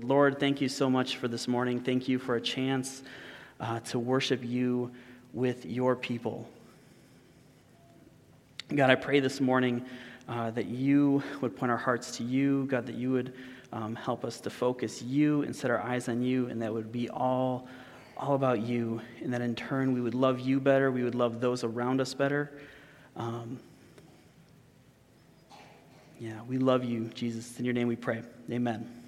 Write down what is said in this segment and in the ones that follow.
Lord, thank you so much for this morning. Thank you for a chance uh, to worship you with your people. God, I pray this morning uh, that you would point our hearts to you, God, that you would um, help us to focus you and set our eyes on you, and that would be all, all about you, and that in turn we would love you better, we would love those around us better. Um, yeah, we love you, Jesus. In your name we pray. Amen.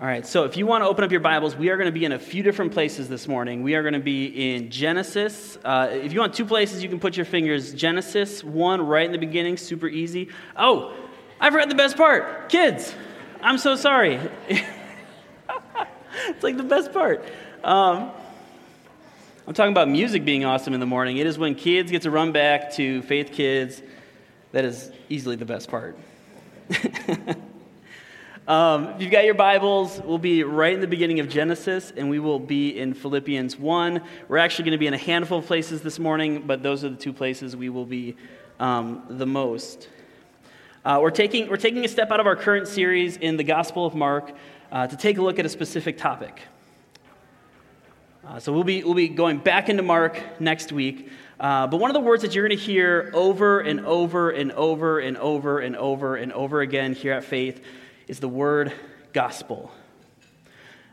All right, so if you want to open up your Bibles, we are going to be in a few different places this morning. We are going to be in Genesis. Uh, if you want two places, you can put your fingers. Genesis 1, right in the beginning, super easy. Oh, I forgot the best part. Kids, I'm so sorry. it's like the best part. Um, I'm talking about music being awesome in the morning. It is when kids get to run back to Faith Kids. That is easily the best part. Um, if you've got your Bibles, we'll be right in the beginning of Genesis, and we will be in Philippians 1. We're actually going to be in a handful of places this morning, but those are the two places we will be um, the most. Uh, we're, taking, we're taking a step out of our current series in the Gospel of Mark uh, to take a look at a specific topic. Uh, so we'll be, we'll be going back into Mark next week. Uh, but one of the words that you're going to hear over and over and over and over and over and over again here at Faith is the word gospel.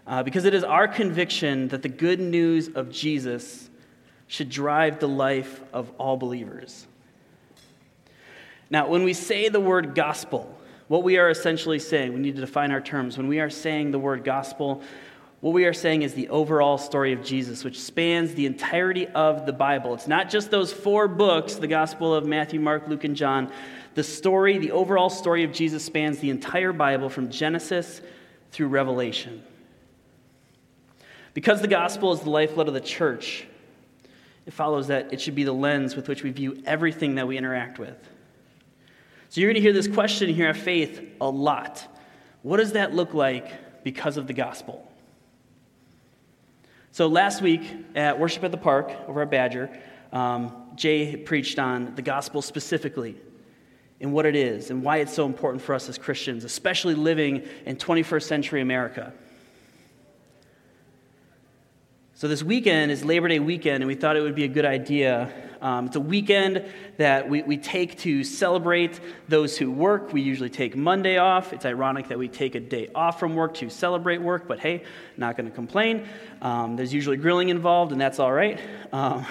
Uh, because it is our conviction that the good news of Jesus should drive the life of all believers. Now, when we say the word gospel, what we are essentially saying, we need to define our terms. When we are saying the word gospel, what we are saying is the overall story of Jesus, which spans the entirety of the Bible. It's not just those four books, the Gospel of Matthew, Mark, Luke, and John, the story, the overall story of Jesus spans the entire Bible from Genesis through Revelation. Because the gospel is the lifeblood of the church, it follows that it should be the lens with which we view everything that we interact with. So you're going to hear this question here at Faith a lot. What does that look like because of the gospel? So last week at Worship at the Park over at Badger, um, Jay preached on the gospel specifically and what it is and why it's so important for us as Christians, especially living in 21st century America. So, this weekend is Labor Day weekend, and we thought it would be a good idea. Um, it's a weekend that we, we take to celebrate those who work. We usually take Monday off. It's ironic that we take a day off from work to celebrate work, but hey, not going to complain. Um, there's usually grilling involved, and that's all right. Um,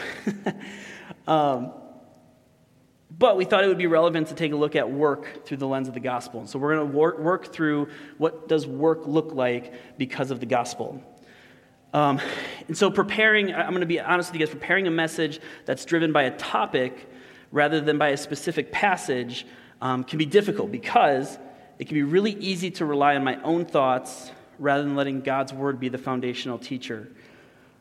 um but we thought it would be relevant to take a look at work through the lens of the gospel. And so we're going to work, work through what does work look like because of the gospel. Um, and so preparing, I'm going to be honest with you guys, preparing a message that's driven by a topic rather than by a specific passage um, can be difficult because it can be really easy to rely on my own thoughts rather than letting God's word be the foundational teacher.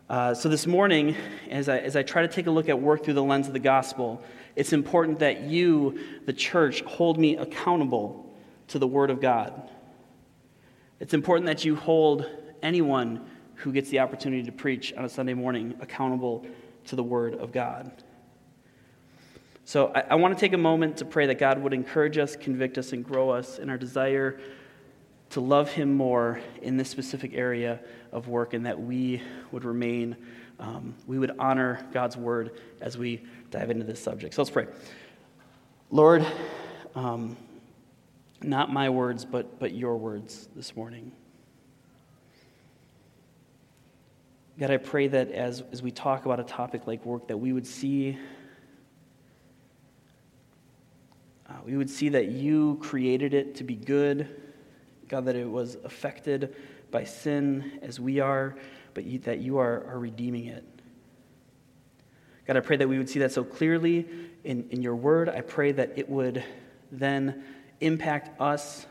Uh, so this morning, as I, as I try to take a look at work through the lens of the gospel, it's important that you, the church, hold me accountable to the Word of God. It's important that you hold anyone who gets the opportunity to preach on a Sunday morning accountable to the Word of God. So I, I want to take a moment to pray that God would encourage us, convict us, and grow us in our desire to love Him more in this specific area of work, and that we would remain, um, we would honor God's Word as we dive into this subject. So let's pray. Lord, um, not my words, but, but your words this morning. God, I pray that as, as we talk about a topic like work, that we would see uh, we would see that you created it to be good. God, that it was affected by sin as we are, but you, that you are, are redeeming it. God, I pray that we would see that so clearly in, in your word. I pray that it would then impact us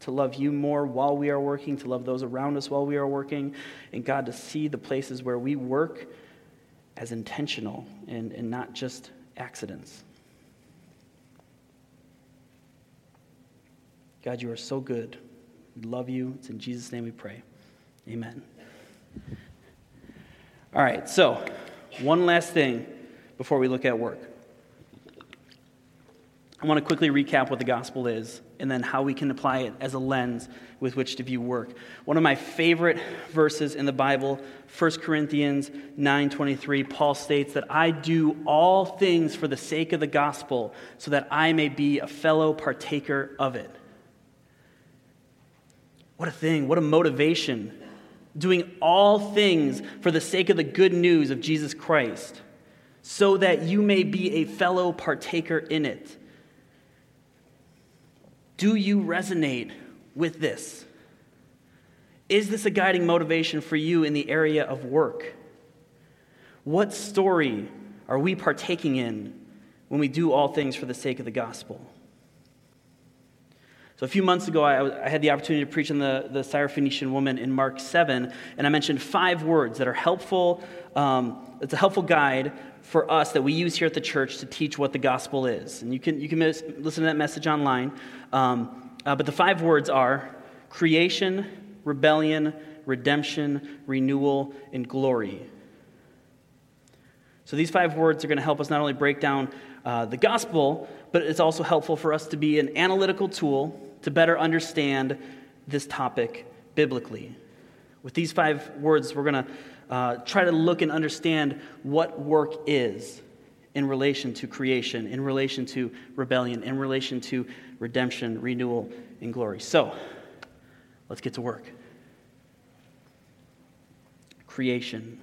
to love you more while we are working, to love those around us while we are working, and God, to see the places where we work as intentional and, and not just accidents. God, you are so good. We love you. It's in Jesus' name we pray. Amen. All right, so one last thing before we look at work. I want to quickly recap what the gospel is and then how we can apply it as a lens with which to view work. One of my favorite verses in the Bible, 1 Corinthians 9:23, Paul states that I do all things for the sake of the gospel so that I may be a fellow partaker of it. What a thing, what a motivation. Doing all things for the sake of the good news of Jesus Christ so that you may be a fellow partaker in it. Do you resonate with this? Is this a guiding motivation for you in the area of work? What story are we partaking in when we do all things for the sake of the gospel? So, a few months ago, I, I had the opportunity to preach on the, the Syrophoenician woman in Mark 7, and I mentioned five words that are helpful. Um, it's a helpful guide for us that we use here at the church to teach what the gospel is. And you can, you can listen to that message online. Um, uh, but the five words are creation, rebellion, redemption, renewal, and glory. So these five words are going to help us not only break down uh, the gospel, but it's also helpful for us to be an analytical tool to better understand this topic biblically. With these five words, we're going to uh, try to look and understand what work is in relation to creation, in relation to rebellion, in relation to redemption, renewal, and glory. So, let's get to work. Creation.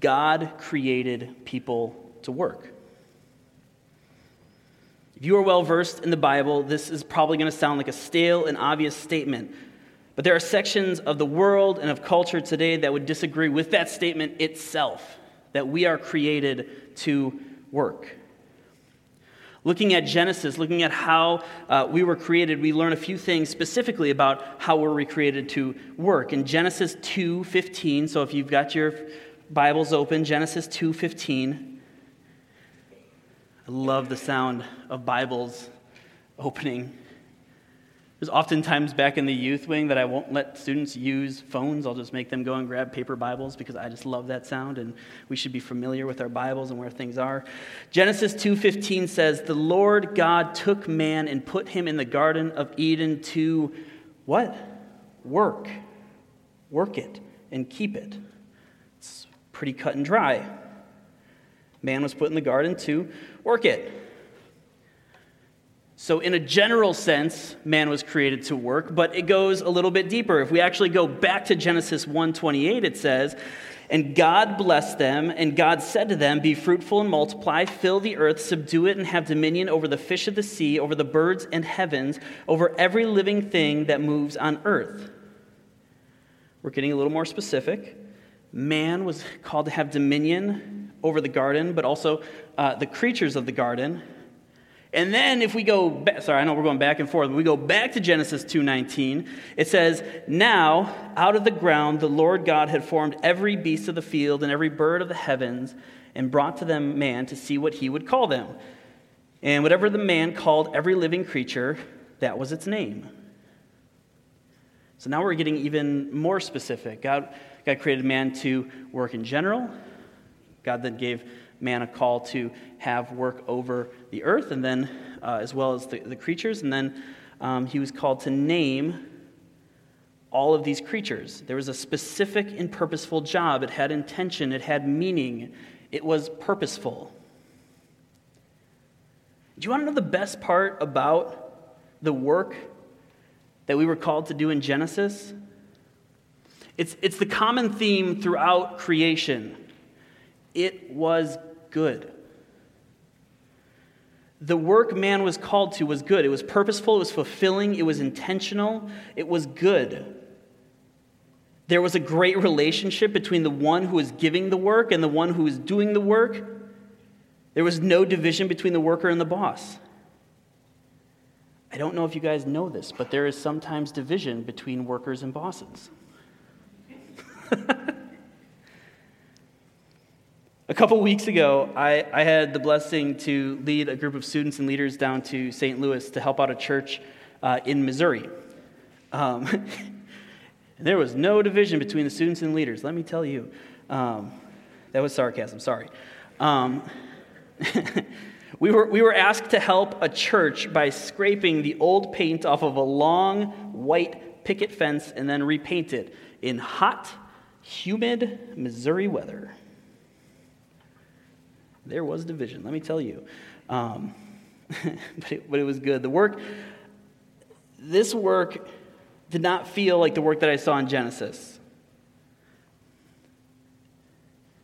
God created people to work. If you are well versed in the Bible, this is probably going to sound like a stale and obvious statement. But there are sections of the world and of culture today that would disagree with that statement itself that we are created to work. Looking at Genesis, looking at how uh, we were created, we learn a few things specifically about how we're recreated to work. In Genesis 2:15, so if you've got your Bibles open, Genesis 2:15, I love the sound of Bibles opening. There's oftentimes back in the youth wing that I won't let students use phones. I'll just make them go and grab paper Bibles because I just love that sound and we should be familiar with our Bibles and where things are. Genesis 2:15 says, "The Lord God took man and put him in the garden of Eden to what? Work. Work it and keep it." It's pretty cut and dry. Man was put in the garden to work it. So, in a general sense, man was created to work, but it goes a little bit deeper. If we actually go back to Genesis 1:28, it says, "And God blessed them, and God said to them, Be fruitful and multiply, fill the earth, subdue it, and have dominion over the fish of the sea, over the birds and heavens, over every living thing that moves on earth." We're getting a little more specific. Man was called to have dominion over the garden, but also uh, the creatures of the garden. And then if we go back, sorry, I know we're going back and forth, we go back to Genesis 2:19, it says, "Now out of the ground the Lord God had formed every beast of the field and every bird of the heavens and brought to them man to see what he would call them. And whatever the man called every living creature, that was its name." So now we're getting even more specific. God, God created man to work in general. God then gave man a call to have work over the earth, and then uh, as well as the, the creatures. And then um, he was called to name all of these creatures. There was a specific and purposeful job. It had intention, it had meaning, it was purposeful. Do you want to know the best part about the work that we were called to do in Genesis? It's, it's the common theme throughout creation. It was good. The work man was called to was good. It was purposeful, it was fulfilling, it was intentional, it was good. There was a great relationship between the one who was giving the work and the one who was doing the work. There was no division between the worker and the boss. I don't know if you guys know this, but there is sometimes division between workers and bosses. A couple weeks ago, I, I, had the blessing to lead a group of students and leaders down to St. Louis to help out a church uh, in Missouri. Um, there was no division between the students and leaders, let me tell you. Um, that was sarcasm, sorry. Um, We were, we were asked to help a church by scraping the old paint off of a long white picket fence and then repaint it in hot, humid Missouri weather. There was division, let me tell you. Um, but, it, but it was good. The work, this work did not feel like the work that I saw in Genesis.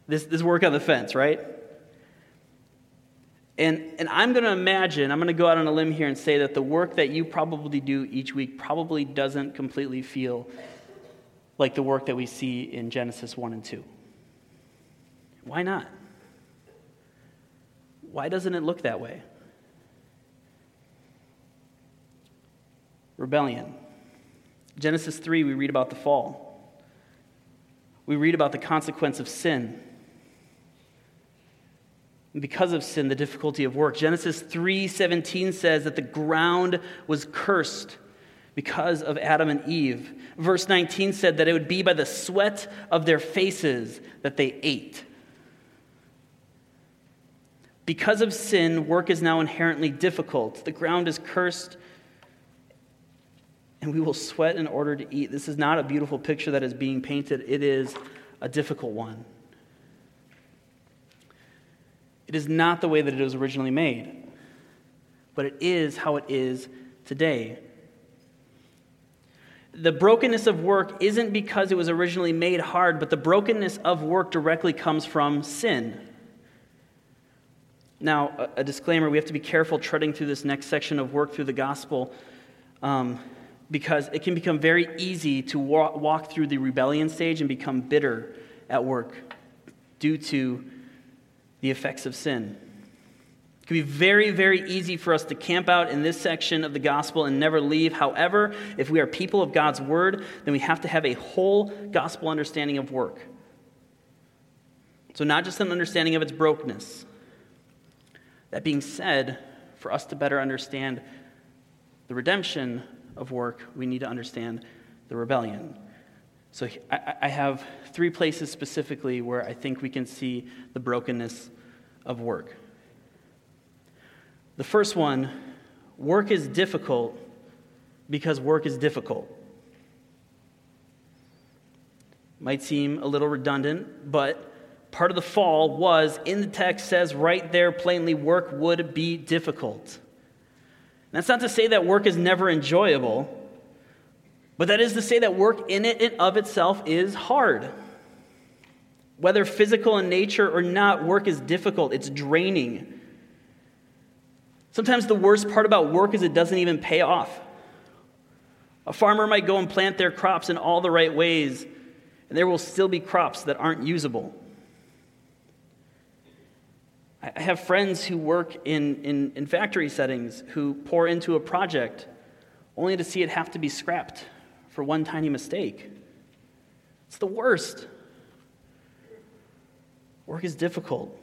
This, this work on the fence, right? And, and I'm going to imagine, I'm going to go out on a limb here and say that the work that you probably do each week probably doesn't completely feel like the work that we see in Genesis 1 and 2. Why not? Why doesn't it look that way? Rebellion. Genesis 3, we read about the fall. We read about the consequence of sin. Because of sin, the difficulty of work. Genesis 3:17 says that the ground was cursed because of Adam and Eve. Verse 19 said that it would be by the sweat of their faces that they ate. Because of sin, work is now inherently difficult. The ground is cursed, and we will sweat in order to eat. This is not a beautiful picture that is being painted, it is a difficult one. It is not the way that it was originally made, but it is how it is today. The brokenness of work isn't because it was originally made hard, but the brokenness of work directly comes from sin. Now, a, disclaimer we have to be careful treading through this next section of work through the gospel um, because it can become very easy to walk, walk through the rebellion stage and become bitter at work due to the effects of sin. It can be very, very easy for us to camp out in this section of the gospel and never leave. However, if we are people of God's word, then we have to have a whole gospel understanding of work. So, not just an understanding of its brokenness, that being said, for us to better understand the redemption of work, we need to understand the rebellion. So I, have three places specifically where I think we can see the brokenness of work. The first one work is difficult because work is difficult. Might seem a little redundant, but part of the fall was, in the text says right there plainly, work would be difficult. That's not to say that work is never enjoyable, but that is to say that work in it and of itself is hard. Whether physical in nature or not, work is difficult, it's draining. Sometimes the worst part about work is it doesn't even pay off. A farmer might go and plant their crops in all the right ways, and there will still be crops that aren't usable. I have friends who work in, in, in, factory settings who pour into a project only to see it have to be scrapped for one tiny mistake. It's the worst. Work is difficult.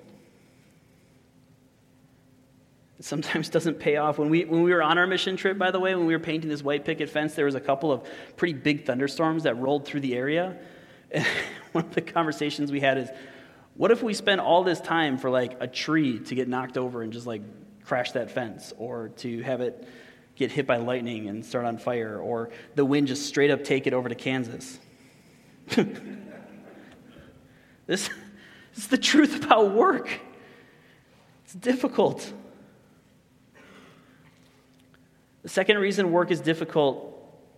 It sometimes doesn't pay off. When we, when we were on our mission trip, by the way, when we were painting this white picket fence, there was a couple of pretty big thunderstorms that rolled through the area. And one of the conversations we had is, what if we spent all this time for like a tree to get knocked over and just like crash that fence or to have it get hit by lightning and start on fire or the wind just straight up take it over to Kansas? this, this is the truth about work. It's difficult. The second reason work is difficult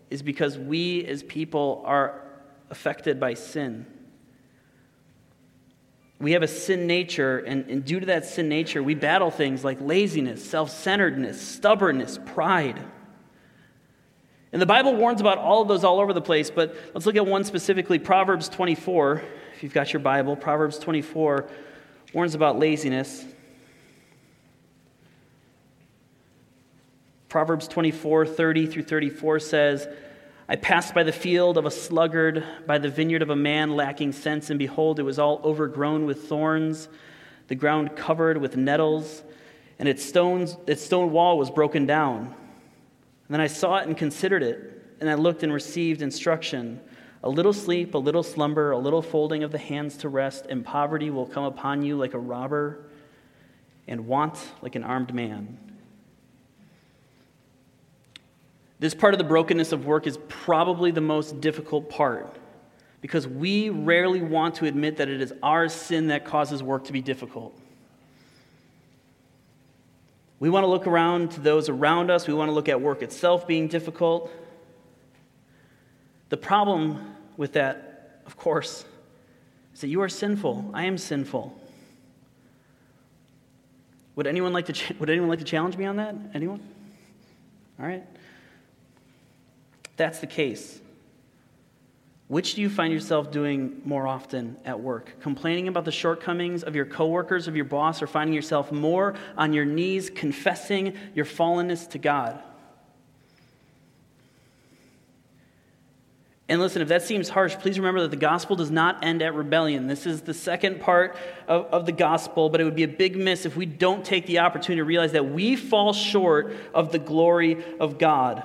is because we as people are affected by sin we have a sin nature, and, and due to that sin nature, we battle things like laziness, self centeredness, stubbornness, pride. And the Bible warns about all of those all over the place, but let's look at one specifically Proverbs 24. If you've got your Bible, Proverbs 24 warns about laziness. Proverbs 24, 30 through 34 says, I passed by the field of a sluggard, by the vineyard of a man lacking sense, and behold, it was all overgrown with thorns, the ground covered with nettles, and its, stones, its stone wall was broken down. And then I saw it and considered it, and I looked and received instruction. A little sleep, a little slumber, a little folding of the hands to rest, and poverty will come upon you like a robber, and want like an armed man. This part of the brokenness of work is probably the most difficult part because we rarely want to admit that it is our sin that causes work to be difficult. We want to look around to those around us, we want to look at work itself being difficult. The problem with that, of course, is that you are sinful. I am sinful. Would anyone like to, would anyone like to challenge me on that? Anyone? All right. That's the case. Which do you find yourself doing more often at work? Complaining about the shortcomings of your coworkers, of your boss, or finding yourself more on your knees confessing your fallenness to God? And listen, if that seems harsh, please remember that the gospel does not end at rebellion. This is the second part of, of the gospel, but it would be a big miss if we don't take the opportunity to realize that we fall short of the glory of God.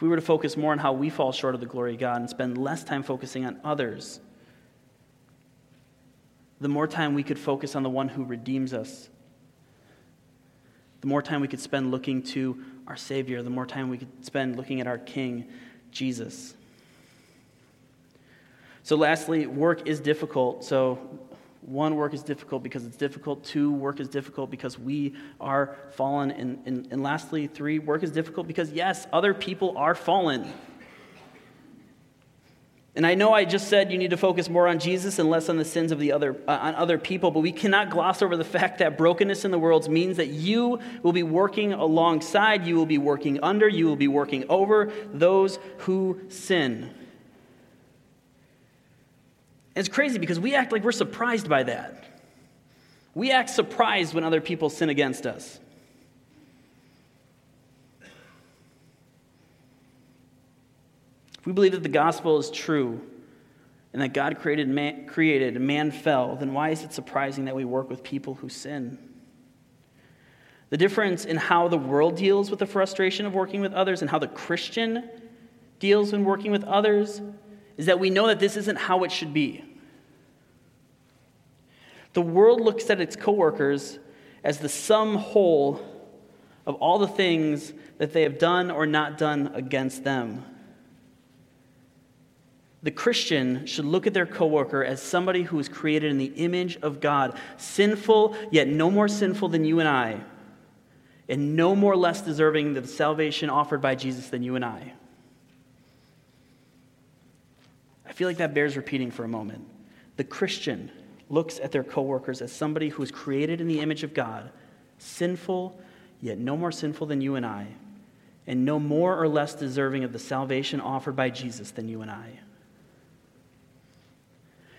If we were to focus more on how we fall short of the glory of God and spend less time focusing on others, the more time we could focus on the one who redeems us the more time we could spend looking to our Savior, the more time we could spend looking at our King, Jesus. So, lastly, work is difficult. So, one, work is difficult because it's difficult. Two, work is difficult because we are fallen. And, and, and lastly, three, work is difficult because, yes, other people are fallen. And I know I just said you need to focus more on Jesus and less on the sins of the other uh, on other people, but we cannot gloss over the fact that brokenness in the world means that you will be working alongside, you will be working under, you will be working over those who sin. It's crazy because we act like we're surprised by that. We act surprised when other people sin against us. If we believe that the gospel is true and that God created man, created and man fell, then why is it surprising that we work with people who sin? The difference in how the world deals with the frustration of working with others and how the Christian deals when working with others is that we know that this isn't how it should be. The world looks at its coworkers as the sum whole of all the things that they have done or not done against them. The Christian should look at their coworker as somebody who is created in the image of God, sinful, yet no more sinful than you and I, and no more less deserving of the salvation offered by Jesus than you and I. I feel like that bears repeating for a moment. The Christian looks at their coworkers as somebody who is created in the image of God, sinful, yet no more sinful than you and I, and no more or less deserving of the salvation offered by Jesus than you and I.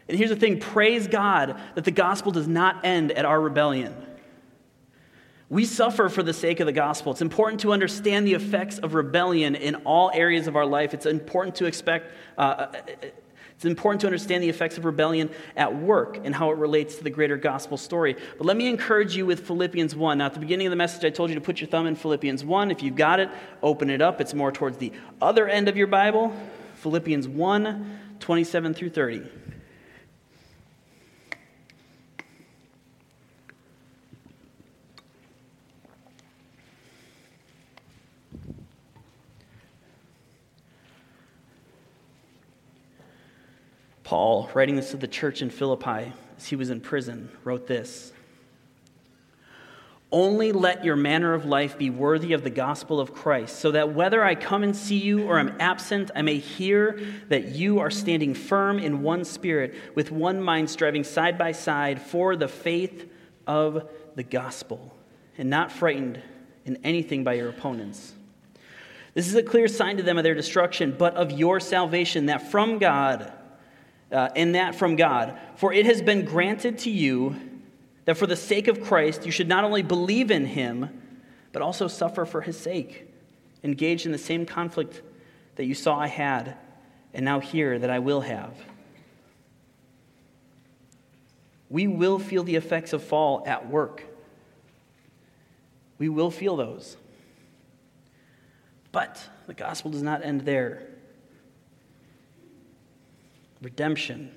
And here's the thing praise God that the gospel does not end at our rebellion. We suffer for the sake of the gospel. It's important to understand the effects of rebellion in all areas of our life. It's important to expect. Uh, it's important to understand the effects of rebellion at work and how it relates to the greater gospel story. But let me encourage you with Philippians 1. Now, at the beginning of the message, I told you to put your thumb in Philippians 1. If you've got it, open it up. It's more towards the other end of your Bible. Philippians 1 27 through 30. Paul, writing this to the church in Philippi as he was in prison, wrote this Only let your manner of life be worthy of the gospel of Christ, so that whether I come and see you or am absent, I may hear that you are standing firm in one spirit, with one mind striving side by side for the faith of the gospel, and not frightened in anything by your opponents. This is a clear sign to them of their destruction, but of your salvation, that from God, uh, and that from God. For it has been granted to you that for the sake of Christ you should not only believe in him, but also suffer for his sake, engaged in the same conflict that you saw I had, and now hear that I will have. We will feel the effects of fall at work. We will feel those. But the gospel does not end there redemption.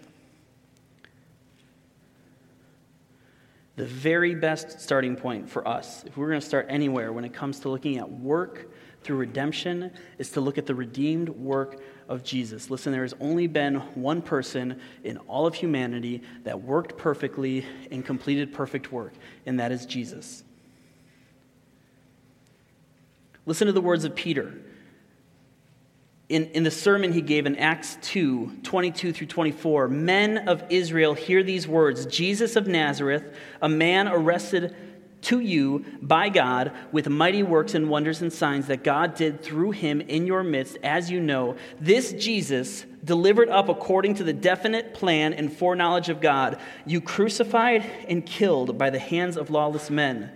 The very best starting point for us, if we're going to start anywhere when it comes to looking at work through redemption, is to look at the redeemed work of Jesus. Listen, there has only been one person in all of humanity that worked perfectly and completed perfect work, and that is Jesus. Listen to the words of Peter in, in the sermon he gave in Acts 2 22 through 24, men of Israel hear these words Jesus of Nazareth, a man arrested to you by God with mighty works and wonders and signs that God did through him in your midst, as you know. This Jesus, delivered up according to the definite plan and foreknowledge of God, you crucified and killed by the hands of lawless men.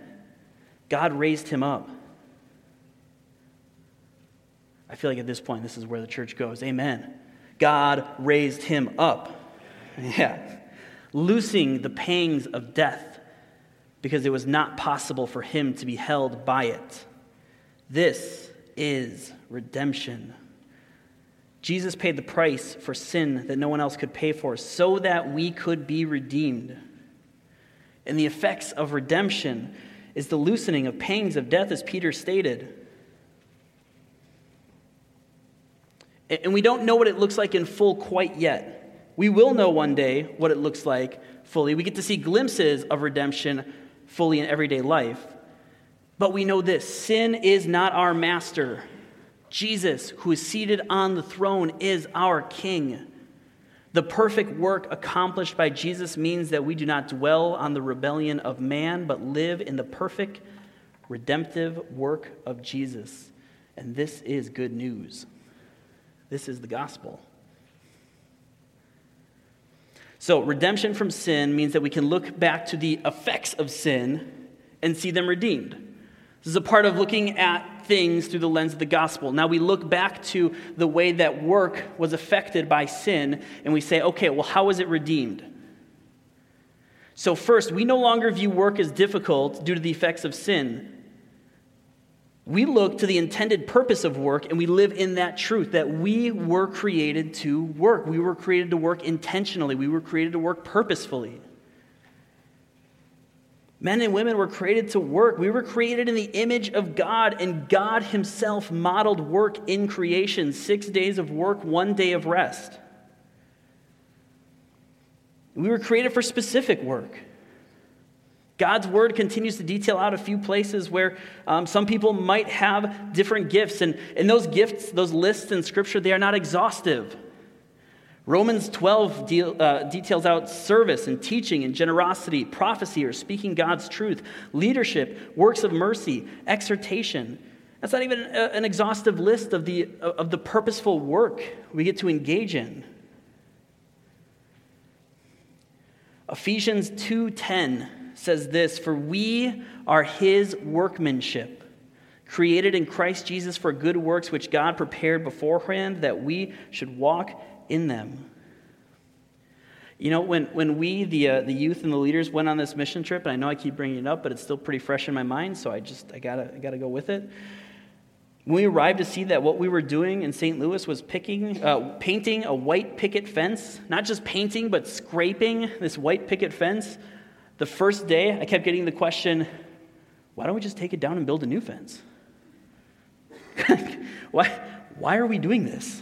God raised him up. I feel like at this point, this is where the church goes. Amen. God raised him up. Yeah. Loosing the pangs of death because it was not possible for him to be held by it. This is redemption. Jesus paid the price for sin that no one else could pay for so that we could be redeemed. And the effects of redemption is the loosening of pangs of death, as Peter stated. And we don't know what it looks like in full quite yet. We will know one day what it looks like fully. We get to see glimpses of redemption fully in everyday life. But we know this sin is not our master. Jesus, who is seated on the throne, is our king. The perfect work accomplished by Jesus means that we do not dwell on the rebellion of man, but live in the perfect redemptive work of Jesus. And this is good news. This is the gospel. So, redemption from sin means that we can look back to the effects of sin and see them redeemed. This is a part of looking at things through the lens of the gospel. Now we look back to the way that work was affected by sin and we say, okay, well, how was it redeemed? So, first, we no longer view work as difficult due to the effects of sin we look to the intended purpose of work and we live in that truth that we were created to work. We were created to work intentionally, we were created to work purposefully. Men and women were created to work. We were created in the image of God, and God Himself modeled work in creation six days of work, one day of rest. We were created for specific work. God's word continues to detail out a few places where um, some people might have different gifts, and, and those gifts, those lists in Scripture, they are not exhaustive. Romans 12 deal, uh, details out service and teaching and generosity, prophecy or speaking God's truth, leadership, works of mercy, exhortation. That's not even a, an exhaustive list of the, of the purposeful work we get to engage in. Ephesians 2:10 says this For we are his workmanship, created in Christ Jesus for good works, which God prepared beforehand that we should walk in them. You know, when, when we, the, uh, the youth and the leaders, went on this mission trip, and I know I keep bringing it up, but it's still pretty fresh in my mind, so I just, I gotta, I gotta go with it. When we arrived to see that what we were doing in St. Louis was picking, uh, painting a white picket fence, not just painting, but scraping this white picket fence the first day, I kept getting the question why don't we just take it down and build a new fence? why, why are we doing this?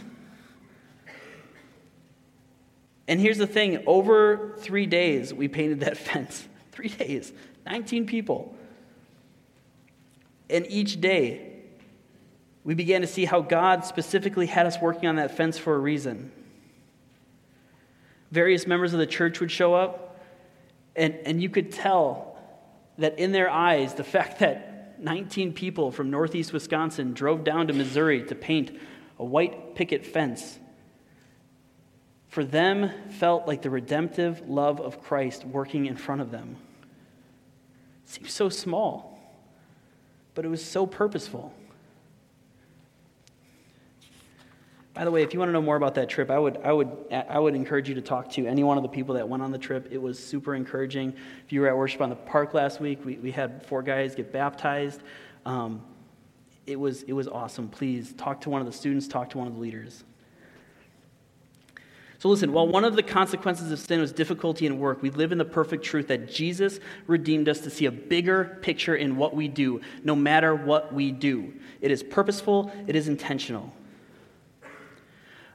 And here's the thing over three days, we painted that fence. Three days, 19 people. And each day, we began to see how God specifically had us working on that fence for a reason. Various members of the church would show up, and, and you could tell that in their eyes, the fact that 19 people from northeast Wisconsin drove down to Missouri to paint a white picket fence, for them felt like the redemptive love of Christ working in front of them. It seems so small, but it was so purposeful. By the way, if you want to know more about that trip, I would, I, would, I would encourage you to talk to any one of the people that went on the trip. It was super encouraging. If you were at worship on the park last week, we, we had four guys get baptized. Um, it, was, it was awesome. Please talk to one of the students, talk to one of the leaders. So listen, while one of the consequences of sin was difficulty in work, we live in the perfect truth that Jesus redeemed us to see a bigger picture in what we do, no matter what we do. It is purposeful, it is intentional.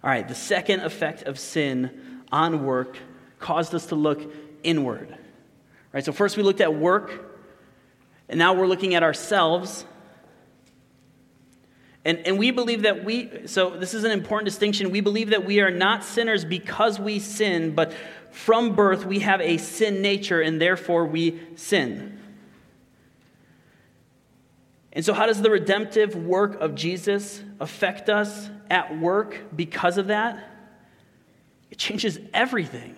All right, the second effect of sin on work caused us to look inward. All right, so first we looked at work, and now we're looking at ourselves. And, and we believe that we, so this is an important distinction. We believe that we are not sinners because we sin, but from birth we have a sin nature and therefore we sin. And so, how does the redemptive work of Jesus affect us at work because of that? It changes everything.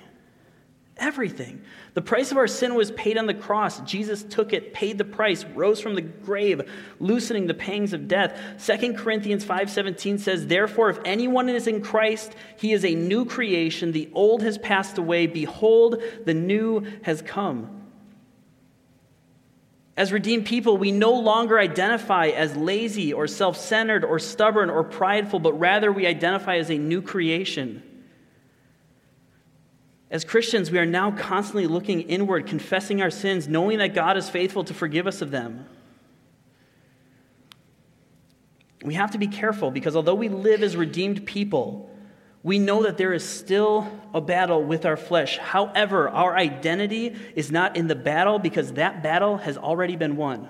Everything. The price of our sin was paid on the cross. Jesus took it, paid the price, rose from the grave, loosening the pangs of death. 2 Corinthians 5:17 says, "Therefore if anyone is in Christ, he is a new creation. The old has passed away; behold, the new has come." As redeemed people, we no longer identify as lazy or self-centered or stubborn or prideful, but rather we identify as a new creation. As Christians, we are now constantly looking inward, confessing our sins, knowing that God is faithful to forgive us of them. We have to be careful because although we live as redeemed people, we know that there is still a battle with our flesh. However, our identity is not in the battle because that battle has already been won.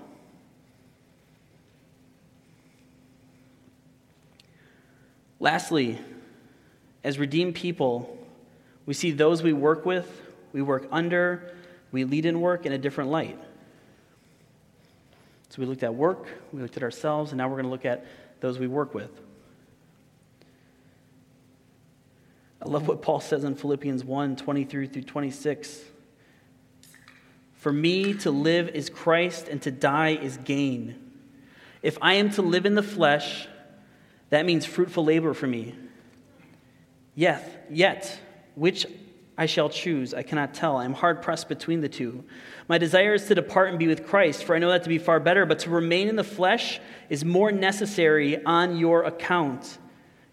Lastly, as redeemed people, we see those we work with, we work under, we lead in work in a different light. So we looked at work, we looked at ourselves, and now we're going to look at those we work with. I love what Paul says in Philippians 1 23 through 26. For me to live is Christ, and to die is gain. If I am to live in the flesh, that means fruitful labor for me. Yet, yet, which I shall choose, I cannot tell. I am hard pressed between the two. My desire is to depart and be with Christ, for I know that to be far better, but to remain in the flesh is more necessary on your account.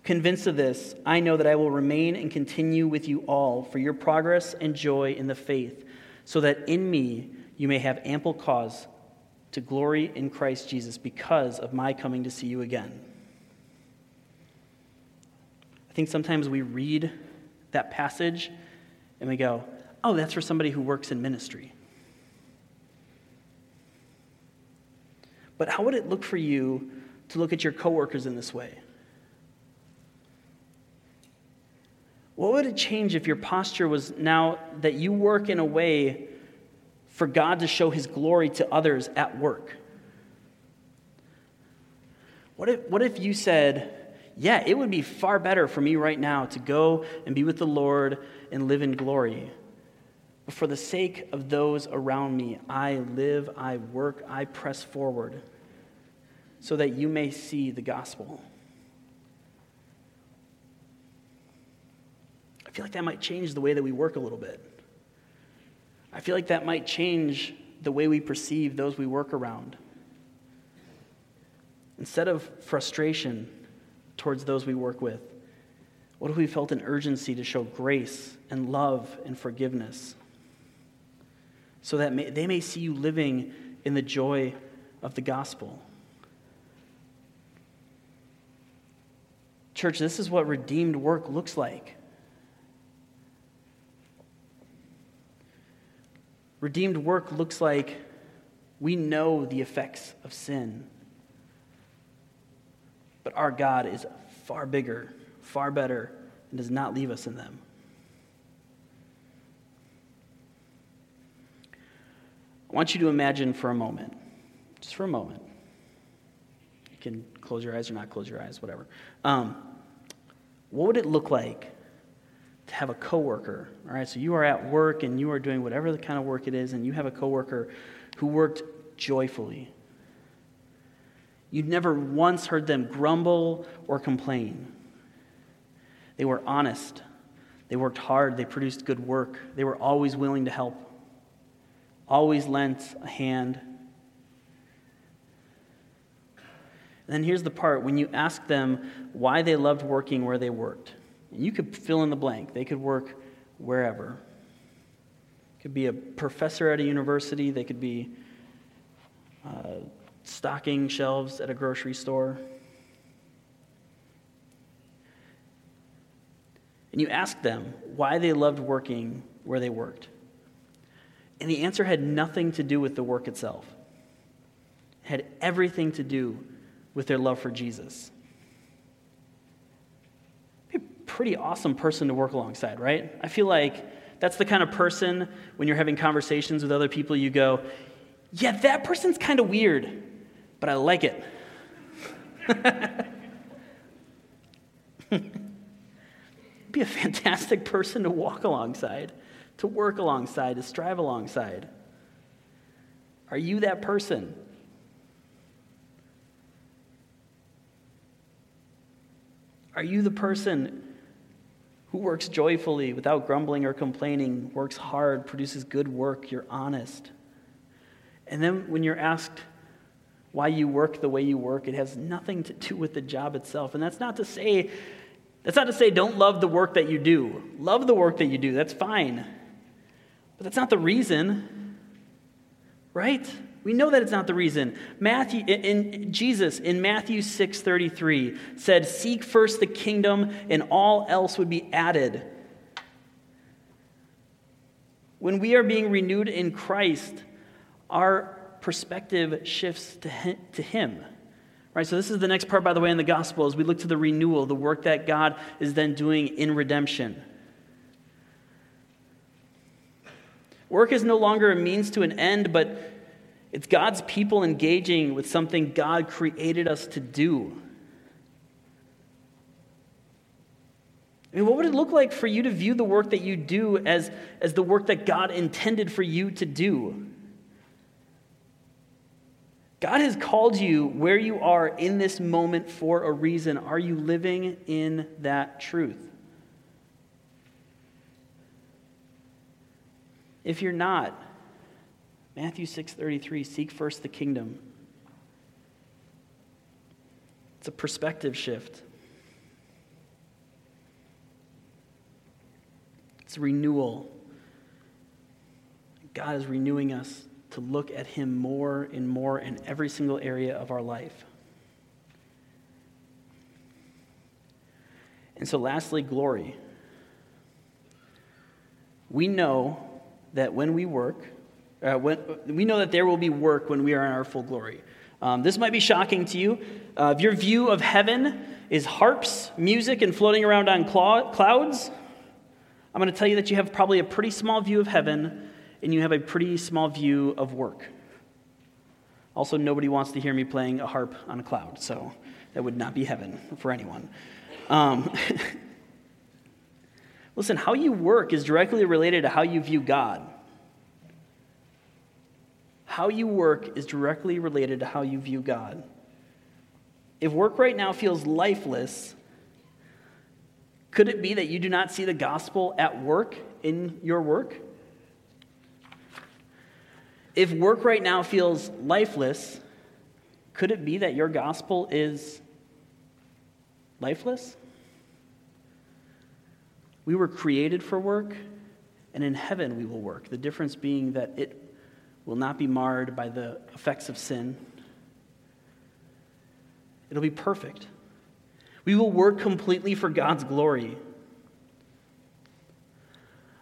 Convinced of this, I know that I will remain and continue with you all for your progress and joy in the faith, so that in me you may have ample cause to glory in Christ Jesus because of my coming to see you again. I think sometimes we read that passage and we go, oh, that's for somebody who works in ministry. But how would it look for you to look at your coworkers in this way? What would it change if your posture was now that you work in a way for God to show his glory to others at work? What if, what if you said, yeah, it would be far better for me right now to go and be with the Lord and live in glory. But for the sake of those around me, I live, I work, I press forward so that you may see the gospel. I feel like that might change the way that we work a little bit. I feel like that might change the way we perceive those we work around. Instead of frustration, towards those we work with? What if we felt an urgency to show grace and love and forgiveness so that may, they may see you living in the joy of the gospel? Church, this is what redeemed work looks like. Redeemed work looks like we know the effects of sin. But our God is far bigger, far better, and does not leave us in them. I want you to imagine for a moment, just for a moment. You can close your eyes or not close your eyes, whatever. Um, what would it look like to have a coworker? All right, so you are at work and you are doing whatever the kind of work it is, and you have a coworker who worked joyfully, You'd never once heard them grumble or complain. They were honest. They worked hard. They produced good work. They were always willing to help, always lent a hand. And then here's the part when you ask them why they loved working where they worked, You could fill in the blank. They could work wherever. Could be a professor at a university. They could be uh, stocking shelves at a grocery store. And you ask them why they loved working where they worked. And the answer had nothing to do with the work itself. It had everything to do with their love for Jesus. a pretty awesome person to work alongside, right? I feel like that's the kind of person when you're having conversations with other people, you go, yeah, that person's kind of weird, but I like it. Be a fantastic person to walk alongside to work alongside, to strive alongside? Are you that person? Are you the person who works joyfully without grumbling or complaining, works hard, produces good work, you're honest? And then when you're asked why you work the way you work, it has nothing to do with the job itself. And that's not to say that's not to say don't love the work that you do. Love the work that you do. That's fine. But that's not the reason, right? We know that it's not the reason. Matthew, in, Jesus in Matthew 6:33 said, "Seek first the kingdom, and all else would be added." When we are being renewed in Christ, our perspective shifts to Him. Right, so this is the next part, by the way, in the gospel as we look to the renewal, the work that God is then doing in redemption. Work is no longer a means to an end, but it's God's people engaging with something God created us to do. I mean, what would it look like for you to view the work that you do as, as the work that God intended for you to do? God has called you where you are in this moment for a reason. Are you living in that truth? If you're not, Matthew 6:33, seek first the kingdom. It's a perspective shift. It's renewal. God is renewing us to look at Him more and more in every single area of our life. And so, lastly, glory. We know that when we work, uh, when, we know that there will be work when we are in our full glory. Um, this might be shocking to you. Uh, if your view of heaven is harps, music, and floating around on clouds, I'm going to tell you that you have probably a pretty small view of heaven and you have a pretty small view of work. Also, nobody wants to hear me playing a harp on a cloud, so that would not be heaven for anyone. Um, Listen, how you work is directly related to how you view God. How you work is directly related to how you view God. If work right now feels lifeless, could it be that you do not see the gospel at work in your work? If work right now feels lifeless, could it be that your gospel is lifeless? We were created for work, and in heaven we will work. The difference being that it will not be marred by the effects of sin, it'll be perfect. We will work completely for God's glory.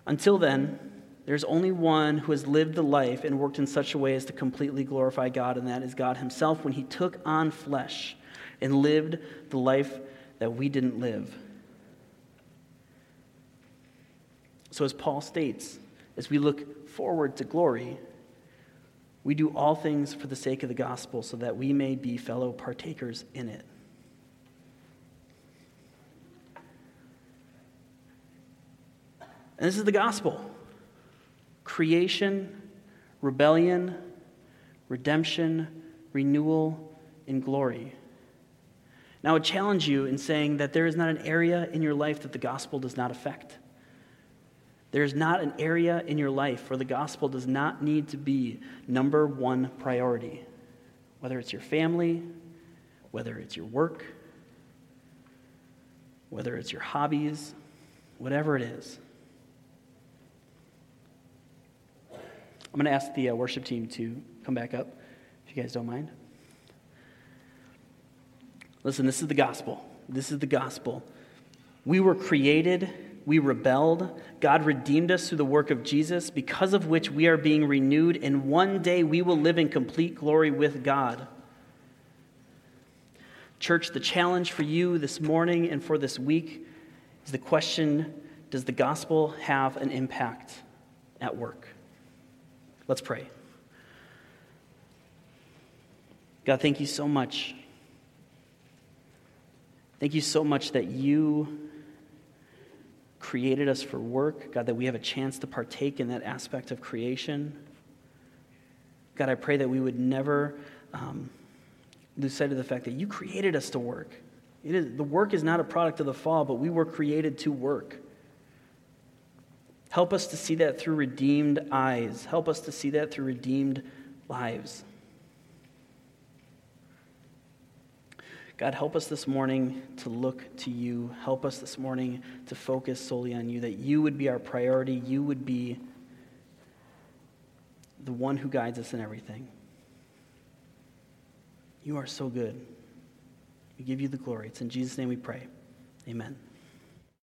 Until then, there's only one who has lived the life and worked in such a way as to completely glorify God, and that is God Himself when He took on flesh and lived the life that we didn't live. So, as Paul states, as we look forward to glory, we do all things for the sake of the gospel so that we may be fellow partakers in it. And this is the gospel creation, rebellion, redemption, renewal, and glory. Now, I challenge you in saying that there is not an area in your life that the gospel does not affect. There's not an area in your life where the gospel does not need to be number one priority, whether it's your family, whether it's your work, whether it's your hobbies, whatever it is. I'm going to ask the uh, worship team to come back up, if you guys don't mind. Listen, this is the gospel. This is the gospel. We were created, we rebelled. God redeemed us through the work of Jesus, because of which we are being renewed, and one day we will live in complete glory with God. Church, the challenge for you this morning and for this week is the question Does the gospel have an impact at work? Let's pray. God, thank you so much. Thank you so much that you created us for work. God, that we have a chance to partake in that aspect of creation. God, I pray that we would never. Um, lose sight of the fact that you created us to work. It is, the work is not a product of the fall, but we were created to work. Help us to see that through redeemed eyes. Help us to see that through redeemed lives. God, help us this morning to look to you. Help us this morning to focus solely on you, that you would be our priority. You would be the one who guides us in everything. You are so good. We give you the glory. It's in Jesus' name we pray. Amen.